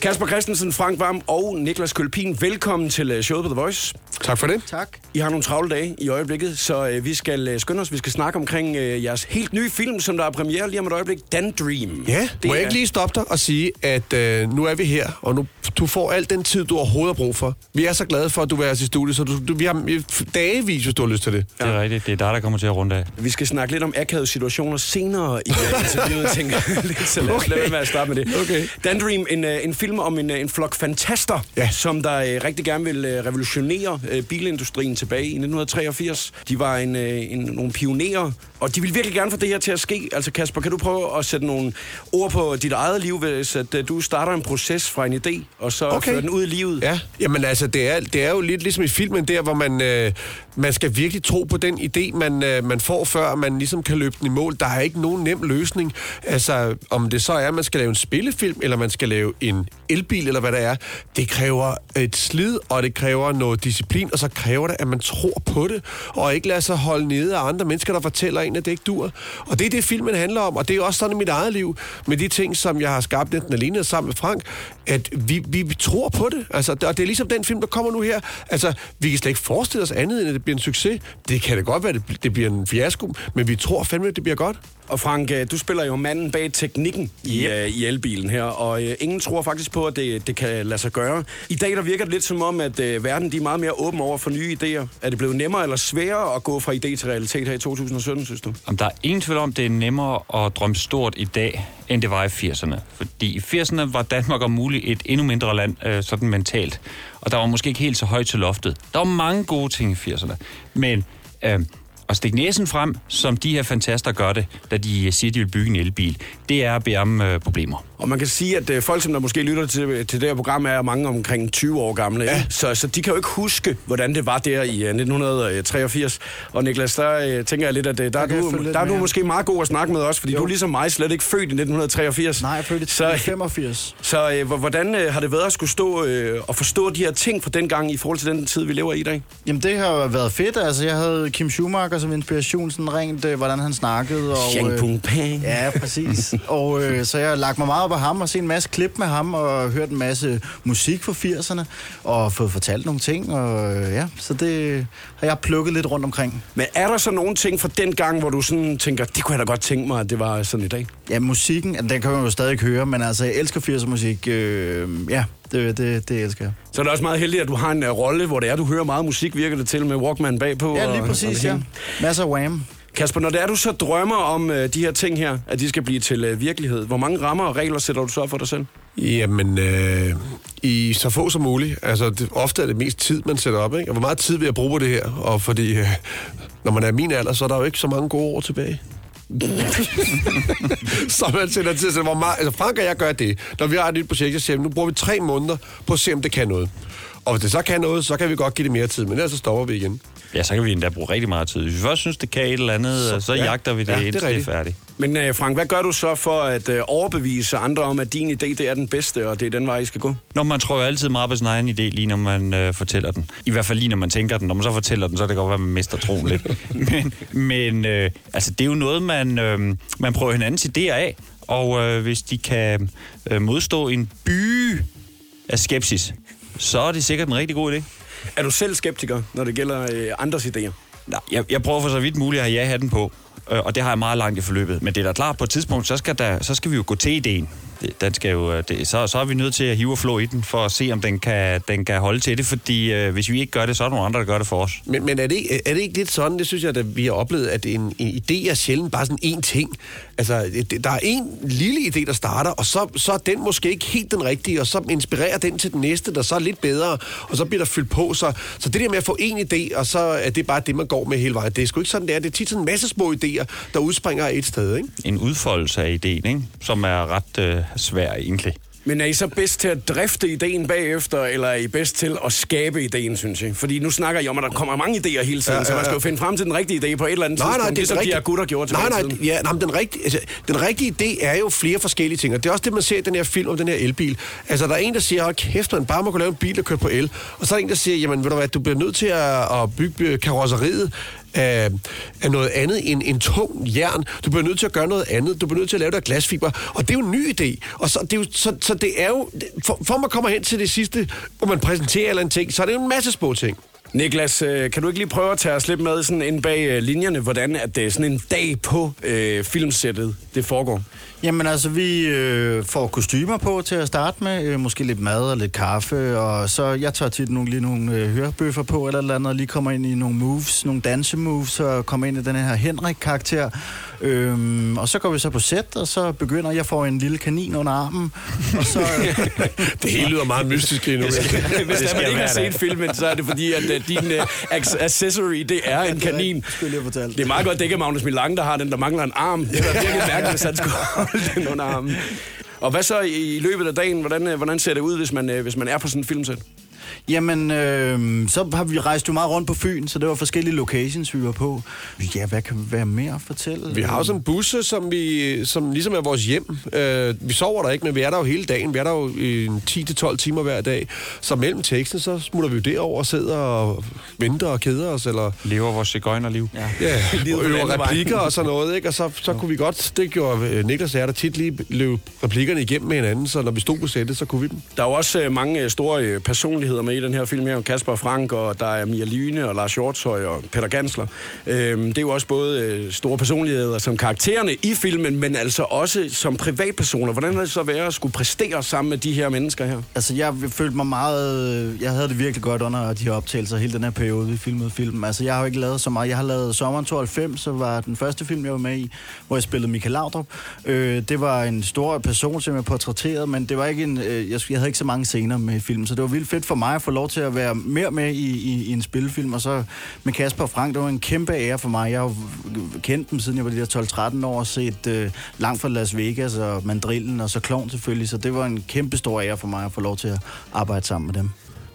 Kasper Christensen, Frank Varm og Niklas Kølpin, velkommen til øh, showet på The Voice. Tak for det. Tak. I har nogle travle dage i øjeblikket, så øh, vi skal øh, skynde os. Vi skal snakke omkring øh, jeres helt nye film, som der er premiere lige om et øjeblik, Dan Dream. Ja, det må jeg er- ikke lige stoppe dig og sige, at øh, nu er vi her, og nu du får al den tid, du overhovedet har brug for. Vi er så glade for, at du vil være i studiet, så du, du, vi har vi- dagevis, hvis du har lyst til det. Det er rigtigt. Det er dig, der kommer til at runde af. Vi skal snakke lidt om akavede situationer senere i interviewet, tænker jeg lidt, så lad os lade være med at starte med det. Okay. Dan Dream, en, øh, en film om en, øh, en flok fantaster, Ja. som der øh, rigtig gerne vil øh, revolutionere øh, bilindustrien tilbage i 1983. De var en, øh, en, nogle pionerer, og de vil virkelig gerne få det her til at ske. Altså Kasper, kan du prøve at sætte nogle ord på dit eget liv, hvis at, øh, du starter en proces fra en idé, og så Okay. fører den ud i livet? Ja, jamen altså, det er, det er jo lidt ligesom i filmen der, hvor man, øh, man skal virkelig tro på den idé, man, øh, man får, før man ligesom kan løbe den i mål. Der er ikke nogen nem løsning. Altså, om det så er, at man skal lave en spillefilm, eller man skal lave en elbil, eller hvad det er, det kræver et slid, og det kræver noget disciplin, og så kræver det, at man tror på det, og ikke lader sig holde nede af andre mennesker, der fortæller en, at det ikke dur. Og det er det, filmen handler om, og det er også sådan i mit eget liv, med de ting, som jeg har skabt enten alene sammen med Frank, at vi, vi, vi tror på det. Altså, og det er ligesom den film, der kommer nu her. Altså, vi kan slet ikke forestille os andet, end at det bliver en succes. Det kan det godt være, at det, det bliver en fiasko, men vi tror fandme, at det bliver godt. Og Frank, øh, du spiller jo manden bag teknikken i, Yep. øh, i elbilen her, og øh, ingen tror faktisk på, at det, det kan lade sig gøre. I dag der virker det lidt som om, at verden de er meget mere åben over for nye idéer. Er det blevet nemmere eller sværere at gå fra idé til realitet her i 2017, synes du? Om der er ingen tvivl om, det er nemmere at drømme stort i dag, end det var i 80'erne. Fordi i 80'erne var Danmark om muligt et endnu mindre land, øh, sådan mentalt. Og der var måske ikke helt så højt til loftet. Der var mange gode ting i 80'erne. Men øh, at stikke næsen frem, som de her fantaster gør det, da de siger, de vil bygge en elbil, det er at bede om øh, problemer. Og man kan sige, at øh, folk, som der måske lytter til, til det her program, er mange omkring 20 år gamle. Ja. Så, så de kan jo ikke huske, hvordan det var der i øh, 1983. Og Niklas, der øh, tænker jeg lidt, at øh, der, er du, der er du måske meget god at snakke med os, fordi Jo. du er ligesom mig slet ikke født i 1983. Nej, jeg er født i Så- 85. Så øh, hvor- hvordan øh, har det været at skulle stå øh, og forstå de her ting fra dengang i forhold til den tid, vi lever i i dag? Jamen, det har været fedt. Altså, jeg havde Kim Schumacher som inspiration, sådan rent, øh, hvordan han snakkede. Og, Shang øh, Pung Pang. Ja, præcis. og øh, så jeg har lagt mig meget op af ham og set en masse klip med ham og hørt en masse musik fra 80'erne og fået fortalt nogle ting. Og øh, ja, så det har jeg plukket lidt rundt omkring. Men er der så nogle ting fra dengang, hvor du sådan tænker, det kunne jeg da godt tænke mig, at det var sådan i dag? Ja, musikken, altså, den kan man jo stadig høre, men altså, jeg elsker 80'er musik. Øh, ja, det, det, det elsker jeg. Så er det også meget heldigt, at du har en uh, rolle, hvor det er, du hører meget musik, virker det til med Walkman bagpå. Ja, og- lige og præcis, det ja. hele. Masser af Wham. Kasper, når det er, du så drømmer om øh, de her ting her, at de skal blive til øh, virkelighed, hvor mange rammer og regler sætter du så for dig selv? Jamen, øh, i så få som muligt. Altså, det, ofte er det mest tid, man sætter op, ikke? Og hvor meget tid vil jeg bruge på det her? Og fordi, øh, når man er min alder, så er der jo ikke så mange gode år tilbage. så man sætter tid til, hvor meget... Altså, Frank og jeg gør det. Når vi har et nyt projekt, så siger nu bruger vi tre måneder på at se, om det kan noget. Og hvis det så kan noget, så kan vi godt give det mere tid, men ellers så stopper vi igen. Ja, så kan vi endda bruge rigtig meget tid. Hvis vi først synes, det kan et eller andet, så, så ja. jagter vi det, Ja, det indtil det er færdigt. Men uh, Frank, hvad gør du så for at uh, overbevise andre om, at din idé det er den bedste, og det er den vej, I skal gå? Når man tror jo altid meget på sin egen idé, lige når man øh, fortæller den. I hvert fald lige når man tænker den. Når man så fortæller den, så kan det godt være, at man mister troen lidt. Men, men øh, altså, det er jo noget, man, øh, man prøver hinandens idéer af. Og øh, hvis de kan øh, modstå en by af skepsis, så er det sikkert en rigtig god idé. Er du selv skeptiker, når det gælder øh, andres idéer? Nej, jeg, jeg prøver for så vidt muligt at have ja-hatten på, øh, og det har jeg meget langt i forløbet. Men det er da klart, på et tidspunkt, så skal, der, så skal vi jo gå til ideen. Den skal jo, øh, det, så, så er vi nødt til at hive og flå i den, for at se, om den kan, den kan holde til det, fordi øh, hvis vi ikke gør det, så er der nogle andre, der gør det for os. Men, men er, det, ikke- er det ikke lidt sådan, det synes jeg, at vi har oplevet, at en, en idé er sjældent bare sådan én ting. Altså, det- der er en lille idé, der starter, og så, så er den måske ikke helt den rigtige, og så inspirerer den til den næste, der så er lidt bedre, og så bliver der fyldt på. Så, så det der med at få en idé, og så er det bare det, man går med hele vejen. Det er sgu ikke sådan, det er. Det er tit sådan en masse små idéer, der udspringer af et sted, ikke? En udfoldelse af ideen, ikke? som er ret øh, svær egentlig. Men er I så bedst til at drifte ideen bagefter, eller er I bedst til at skabe ideen, synes jeg? Fordi nu snakker I om, at der kommer mange idéer hele tiden, ja, ja, ja. så man skal jo finde frem til den rigtige idé på et eller andet tidspunkt. det er ligesom de her gutter gjorde til nej, nej, tiden. ja, nej, men den, rigtige, altså, den rigtige idé er jo flere forskellige ting, og det er også det, man ser i den her film om den her elbil. Altså, der er en, der siger, hold kæft, man bare må kunne lave en bil, der kører på el. Og så er der en, der siger, jamen, ved du hvad, du bliver nødt til at, at bygge karosseriet af, af noget andet end en tung jern. Du bliver nødt til at gøre noget andet. Du bliver nødt til at lave der glasfiber. Og det er jo en ny idé. Og så, det er jo, så, så det er jo... For, for man kommer hen til det sidste, hvor man præsenterer eller en ting, så er det jo en masse små ting. Niklas, øh, kan du ikke lige prøve at tage os lidt med sådan ind bag øh, linjerne, hvordan at det er sådan en dag på øh, filmsættet, det foregår? Jamen altså, vi øh, får kostymer på til at starte med, øh, måske lidt mad og lidt kaffe, og så jeg tager tit nogle, lige nogle øh, hørebøffer på eller eller andet, og lige kommer ind i nogle moves, nogle dansemoves, og kommer ind i den her Henrik-karakter. Øhm, og så går vi så på sæt, og så begynder jeg får en lille kanin under armen, og så... Det hele lyder meget mystisk lige nu. Hvis der man ikke har det. set filmen, så er det fordi, at uh, din uh, accessory, det er en kanin. Skulle jeg lige fortælle. Det er meget godt, det ikke er Magnus Milang, der har den, der mangler en arm. Det er da virkelig mærkeligt, hvis han skulle holde den under armen. Og hvad så i løbet af dagen? Hvordan, øh, hvordan ser det ud, hvis man, øh, hvis man er på sådan en filmsæt? Jamen, øh, så har vi rejst jo meget rundt på Fyn, så det var forskellige locations, vi var på. Ja, hvad kan være mere at fortælle? Vi har jo sådan en busse, som, vi, som ligesom er vores hjem. Øh, vi sover der ikke, men vi er der jo hele dagen. Vi er der jo en 10-12 timer hver dag. Så mellem teksten, så smutter vi jo derover og sidder og venter og keder os, eller Lever vores cigøjnerliv. Ja. ja, på øver replikker og sådan noget. Ikke? Og så, så kunne vi godt, det gjorde øh, Niklas og jeg, der tit lige løb replikkerne igennem med hinanden, så når vi stod på sættet, så kunne vi dem. Der er jo også øh, mange øh, store øh, personligheder med i den her film her. Kasper Frank, og der er Mia Lyne, og Lars Hjortshøj, og Peter Gansler. Øhm, det er jo også både øh, store personligheder som karaktererne i filmen, men altså også som privatpersoner. Hvordan har det så været at skulle præstere sammen med de her mennesker her? Altså, jeg følte mig meget... Øh, jeg havde det virkelig godt under de her optagelser hele den her periode, vi filmede filmen. Altså, jeg har jo ikke lavet så meget. Jeg har lavet Sommeren 92, så var den første film, jeg var med i, hvor jeg spillede Michael Laudrup. Øh, det var en stor person, som jeg portrætterede, men det var ikke en... Øh, jeg, jeg havde ikke så mange scener med i filmen, så det var vildt fedt for mig at få lov til at være mere med i, i, i en spillefilm. Og så med Kasper og Frank, det var en kæmpe ære for mig. Jeg har jo kendt dem, siden jeg var de der 12-13 år, og set øh, langt fra Las Vegas og Mandrillen, og så Klovn selvfølgelig. Så det var en kæmpe stor ære for mig at få lov til at arbejde sammen med dem.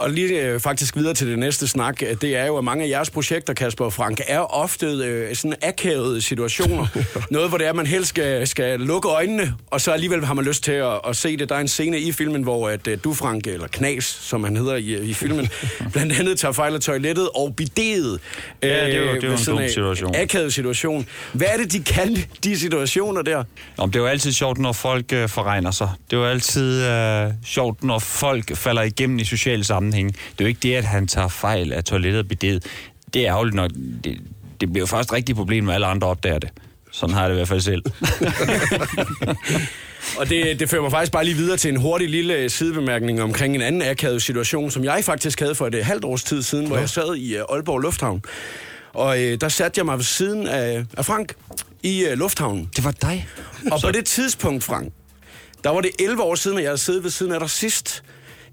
Og lige øh, faktisk videre til det næste snak, øh, det er jo, at mange af jeres projekter, Kasper og Frank, er ofte øh, sådan akavede situationer. Noget, hvor det er, at man helst skal, skal lukke øjnene, og så alligevel har man lyst til at, at se det. Der er en scene i filmen, hvor at, øh, du, Frank, eller Knas, som han hedder i, i filmen, blandt andet tager fejl af toilettet og bidet. Ja, det er jo- det er jo en dum situation. Akavet situation. Hvad er det, de kan, de situationer der? Om det er jo altid sjovt, når folk øh, forregner sig. Det er jo altid øh, sjovt, når folk falder igennem i sociale sammenhæng. Det er jo ikke det, at han tager fejl af toilettet bidet. Det er ærgerligt nok. Det, det bliver jo først rigtigt problem, når alle andre opdager det. Sådan har jeg det i hvert fald selv. Og det, det fører mig faktisk bare lige videre til en hurtig lille øh, sidebemærkning omkring en anden akavet situation, som jeg faktisk havde for et øh, halvt års tid siden, hvor jeg sad i øh, Aalborg Lufthavn. Og øh, der satte jeg mig ved siden af, af Frank i øh, lufthavnen. Det var dig. Og på det tidspunkt, Frank, der var det 11 år siden, at jeg havde siddet ved siden af dig sidst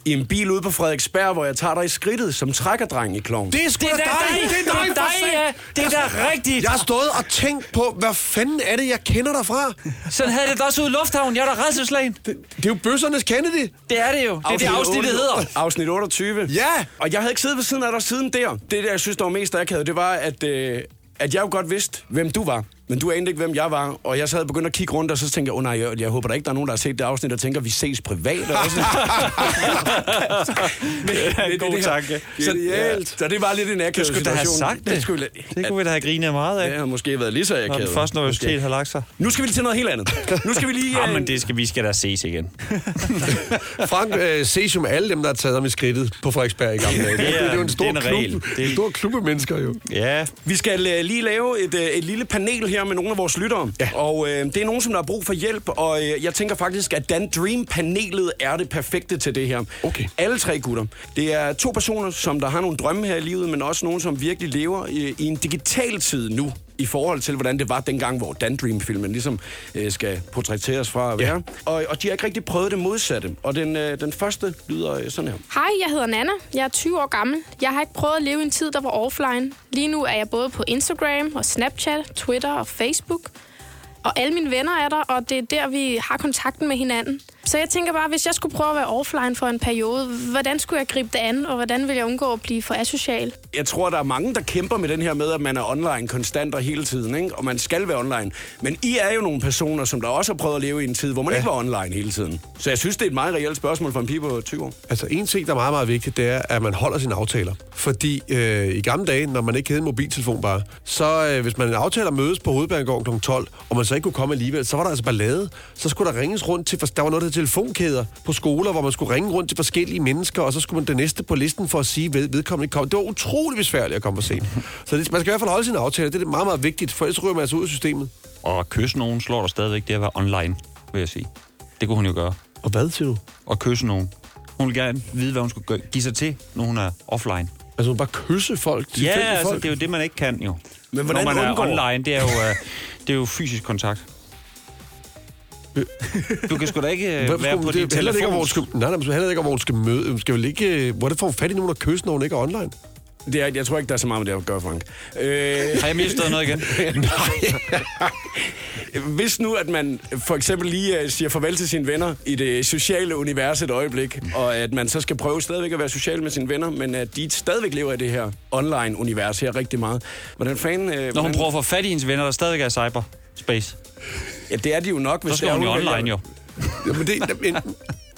i en bil ude på Frederiksberg, hvor jeg tager dig i skridtet som trækkerdreng i kloven. Det er sgu da dig! Det er dig, satan! ja. Det er da rigtigt. Jeg har stået og tænkt på, hvad fanden er det, jeg kender dig fra? Sådan havde det også ude i lufthavnen. Jeg er da redselslagen. Det, det er jo bøssernes Kennedy. Det er det jo. Det er det afsnittet 8 hedder. Afsnit 28. Ja! Og jeg havde ikke siddet ved siden af dig siden der. Det, der jeg synes, der var mest akavet, det var, at, øh, at jeg jo godt vidste, hvem du var. Men du anede ikke, hvem jeg var. Og jeg sad og begyndte at kigge rundt, og så tænkte jeg, åh oh, nej, jeg, jeg håber da ikke, der er nogen, der har set det afsnit, og tænker, vi ses privat. Og sådan. men, Det er en god tanke. Så, ja, så det var lidt en akavet Du skulle da have situation. sagt det. skulle, Det kunne vi da have grinet meget af. det har måske været lige så Når akavet. den første universitet har lagt sig. Nu skal vi til noget helt andet. Nu skal vi lige... Ja, øh, men det skal, vi skal da ses igen. Frank øh, ses jo med alle dem, der har taget ham i skridtet på Frederiksberg i gamle dage. Det, er- det er jo en stor det er en klub. Det Det er er- en stor klub af mennesker jo. Ja, Vi skal øh, lige lave et, øh, et lille panel her med nogle af vores lyttere. Ja. Og øh, det er nogen, som der har brug for hjælp, og øh, jeg tænker faktisk, at Dan Dream-panelet er det perfekte til det her. Okay. Alle tre gutter. Det er to personer, som der har nogle drømme her i livet, men også nogen, som virkelig lever i, i en digital tid nu i forhold til, hvordan det var dengang, hvor Dan Dream-filmen ligesom øh, skal portrætteres fra at Ja. være. Og, og de har ikke rigtig prøvet det modsatte. Og den, øh, den første lyder øh, sådan her. Hej, jeg hedder Nana. Jeg er 20 år gammel. Jeg har ikke prøvet at leve i en tid, der var offline. Lige nu er jeg både på Instagram og Snapchat, Twitter og Facebook. Og alle mine venner er der, og det er der, vi har kontakten med hinanden. Så jeg tænker bare, hvis jeg skulle prøve at være offline for en periode, hvordan skulle jeg gribe det an, og hvordan ville jeg undgå at blive for asocial? Jeg tror, der er mange, der kæmper med den her med, at man er online konstant og hele tiden, ikke? og man skal være online. Men I er jo nogle personer, som der også har prøvet at leve i en tid, hvor man ja. ikke var online hele tiden. Så jeg synes, det er et meget reelt spørgsmål for en pige på 20 år. Altså en ting, der er meget, meget vigtigt, det er, at man holder sine aftaler. Fordi øh, i gamle dage, når man ikke havde en mobiltelefon bare, så øh, hvis man aftaler mødes på Hovedbanegården kl. 12, og man så ikke kunne komme alligevel, så var der altså ballade. Så skulle der ringes rundt til, der var noget, der telefonkæder på skoler, hvor man skulle ringe rundt til forskellige mennesker, og så skulle man det næste på listen for at sige, at vedkommende kom. Det var utrolig besværligt at komme for sent. Så det, man skal i hvert fald holde sine aftaler. Det er meget, meget vigtigt, for ellers ryger man altså ud af systemet. Og at kysse nogen slår der stadigvæk det at være online, vil jeg sige. Det kunne hun jo gøre. Og hvad siger du? At kysse nogen. Hun vil gerne vide, hvad hun skulle gøre- give sig til, når hun er offline. Altså bare kysse folk? Ja, tilfældige altså, folk? det er jo det, man ikke kan jo. Men hvordan når man undgår- er online, det er jo, øh, det er jo fysisk kontakt. Du kan sgu da ikke øh, Hvorfor være på din det handler ikke hvor telefon. hun skal, nej, nej, men det handler ikke om, hvor hun skal møde. Hun skal vel ikke... øh, Hvordan får hun fat i nogen at kysse, når hun ikke er online? Det er, jeg tror ikke, der er så meget med det at gøre, Frank. Øh, Har jeg mistet noget igen? hvis nu, at man for eksempel lige uh, siger farvel til sine venner i det sociale univers et øjeblik, og at man så skal prøve stadigvæk at være social med sine venner, men at de stadigvæk lever i det her online-univers her rigtig meget. Hvordan fanden... Uh, Når hun hvordan, prøver at få fat i hendes venner, der stadig er i cyberspace, Ja, det er de jo nok, hvis så skal er, hun jo online jo. Jamen det, men,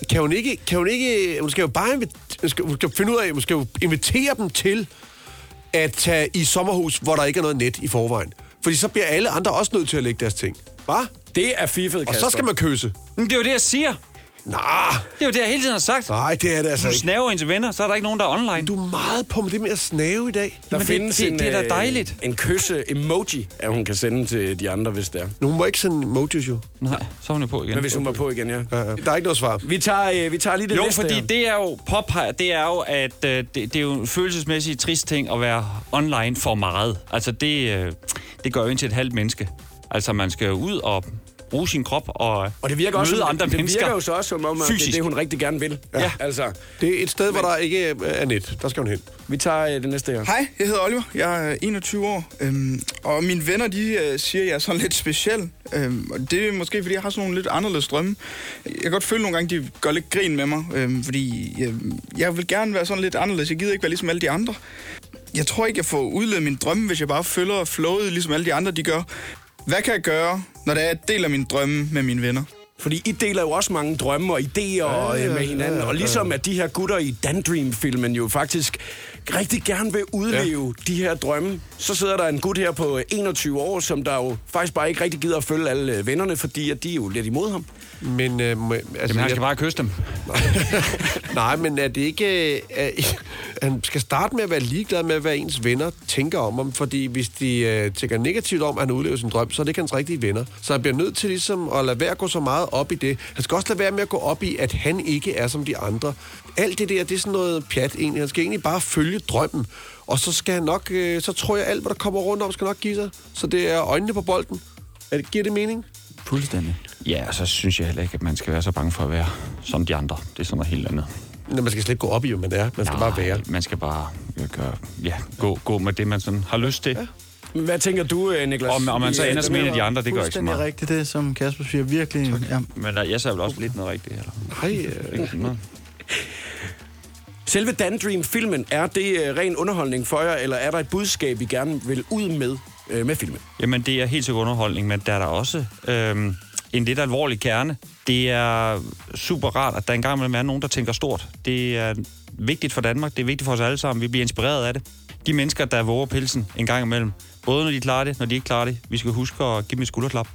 kan hun ikke... Kan hun ikke... Hun skal jo bare hun skal, hun skal finde ud af... Hun skal jo invitere dem til at tage i sommerhus, hvor der ikke er noget net i forvejen. Fordi så bliver alle andre også nødt til at lægge deres ting. Hvad? Det er fiffet, Og Kasper. så skal man kysse. Men det er jo det, jeg siger. Nej, Det er jo det, jeg hele tiden har sagt. nej, det er det altså Du ikke. snaver hendes venner, så er der ikke nogen, der er online. Du er meget på med det med at snave i dag. Der Men det- findes det- en, det er da øh, dejligt. en kysse-emoji, at hun kan sende til de andre, hvis det er. Nogen må ikke sende emojis jo. Nej, så er hun jo på igen. Men hvis hun var på igen, ja. Ja, ja. Der er ikke noget svar. Vi tager, øh, vi tager lige det Jo, næste fordi her. det er jo påpeger, det er jo, at øh, det, det er jo en følelsesmæssigt trist ting at være online for meget. Altså det, øh, det gør jo ind til et halvt menneske. Altså man skal jo ud og bruge sin krop og, Og det virker også, møde andre det mennesker. virker jo så også som om, at det er Fysisk. det, hun rigtig gerne vil. Ja. Altså, Det er et sted, hvor der ikke er net. Der skal hun hen. vi tager øh, det næste her. Hej, jeg hedder Oliver. Jeg er 21 år. Øhm, og mine venner, de øh, siger, at jeg er sådan lidt speciel. Øhm, og det er måske, fordi jeg har sådan nogle lidt anderledes drømme. Jeg kan godt føle nogle gange, de gør lidt grin med mig. Øhm, fordi jeg, jeg vil gerne være sådan lidt anderledes. Jeg gider ikke være ligesom alle de andre. Jeg tror ikke, jeg får udlevet min drømme, hvis jeg bare følger flowet, ligesom alle de andre, de gør. Hvad kan jeg gøre, når det er, at jeg deler min drømme med mine venner? Fordi I deler jo også mange drømme og idéer ja, ja, med hinanden. Og ligesom at de her gutter i Dandream-filmen jo faktisk rigtig gerne vil udleve ja. de her drømme, så sidder der en gut her på 21 år, som der jo faktisk bare ikke rigtig gider at følge alle øh, vennerne, fordi at de er jo lidt imod ham. Men, øh, altså, Jamen, han jeg- skal bare kysse dem. Nej, men er det ikke... øh, han skal starte med at være ligeglad med, hvad ens venner tænker om ham, fordi hvis de øh, tænker negativt om, at han udlever sin drøm, så er det ikke hans rigtige venner. Så han bliver nødt til ligesom at lade være at gå så meget op i det. Han skal også lade være med at gå op i, at han ikke er som de andre. Alt det der, det er sådan noget pjat egentlig. Han skal egentlig bare følge drømmen. Og så skal han nok... Øh, så tror jeg, alt, hvad der kommer rundt om, skal nok give sig. Så det er øjnene på bolden. Er det, giver det mening? Fuldstændig. Ja, og så synes jeg heller ikke, at man skal være så bange for at være som de andre. Det er sådan noget helt andet. Man skal slet ikke gå op i, hvad man er. Man skal bare være. Man skal bare øh, gøre, ja, gå, gå med det, man sådan har lyst til. Ja. Hvad tænker du, øh, Niklas? Om, om man så øh, ender som den en af de andre, det gør ikke så meget. rigtigt, det som Kasper siger. Virkelig. Ja. Men der, jeg sagde vel også lidt noget rigtigt. Eller? Nej, øh, Ikke noget. Selve Dandream-filmen, er det øh, ren underholdning for jer, eller er der et budskab, I gerne vil ud med øh, med filmen? Jamen, det er helt sikkert underholdning, men der er der også øhm, en lidt alvorlig kerne. Det er super rart, at der engang imellem er nogen, der tænker stort. Det er vigtigt for Danmark, det er vigtigt for os alle sammen. Vi bliver inspireret af det. De mennesker, der våger pelsen en gang imellem, både når de klarer det, når de ikke klarer det, vi skal huske at give dem et skulderklap.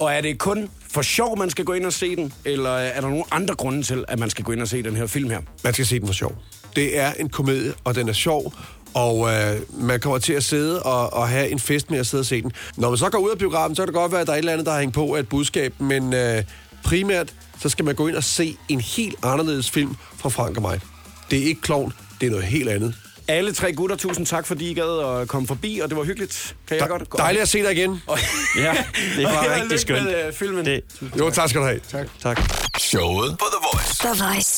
Og er det kun for sjov, man skal gå ind og se den, eller er der nogle andre grunde til, at man skal gå ind og se den her film her? Man skal se den for sjov. Det er en komedie, og den er sjov, og øh, man kommer til at sidde og, og have en fest med at sidde og se den. Når man så går ud af biografen, så kan det godt være, at der er et eller andet, der har hængt på af et budskab, men øh, primært, så skal man gå ind og se en helt anderledes film fra Frank og mig. Det er ikke klovn, det er noget helt andet. Alle tre gutter, tusind tak, fordi I gad at komme forbi, og det var hyggeligt. Kan jeg godt? Dejligt at se dig igen. Ja, det var rigtig skønt. med øh, filmen. Det, Jo, tak skal du have. Tak. tak. Showet på The Voice. The Voice.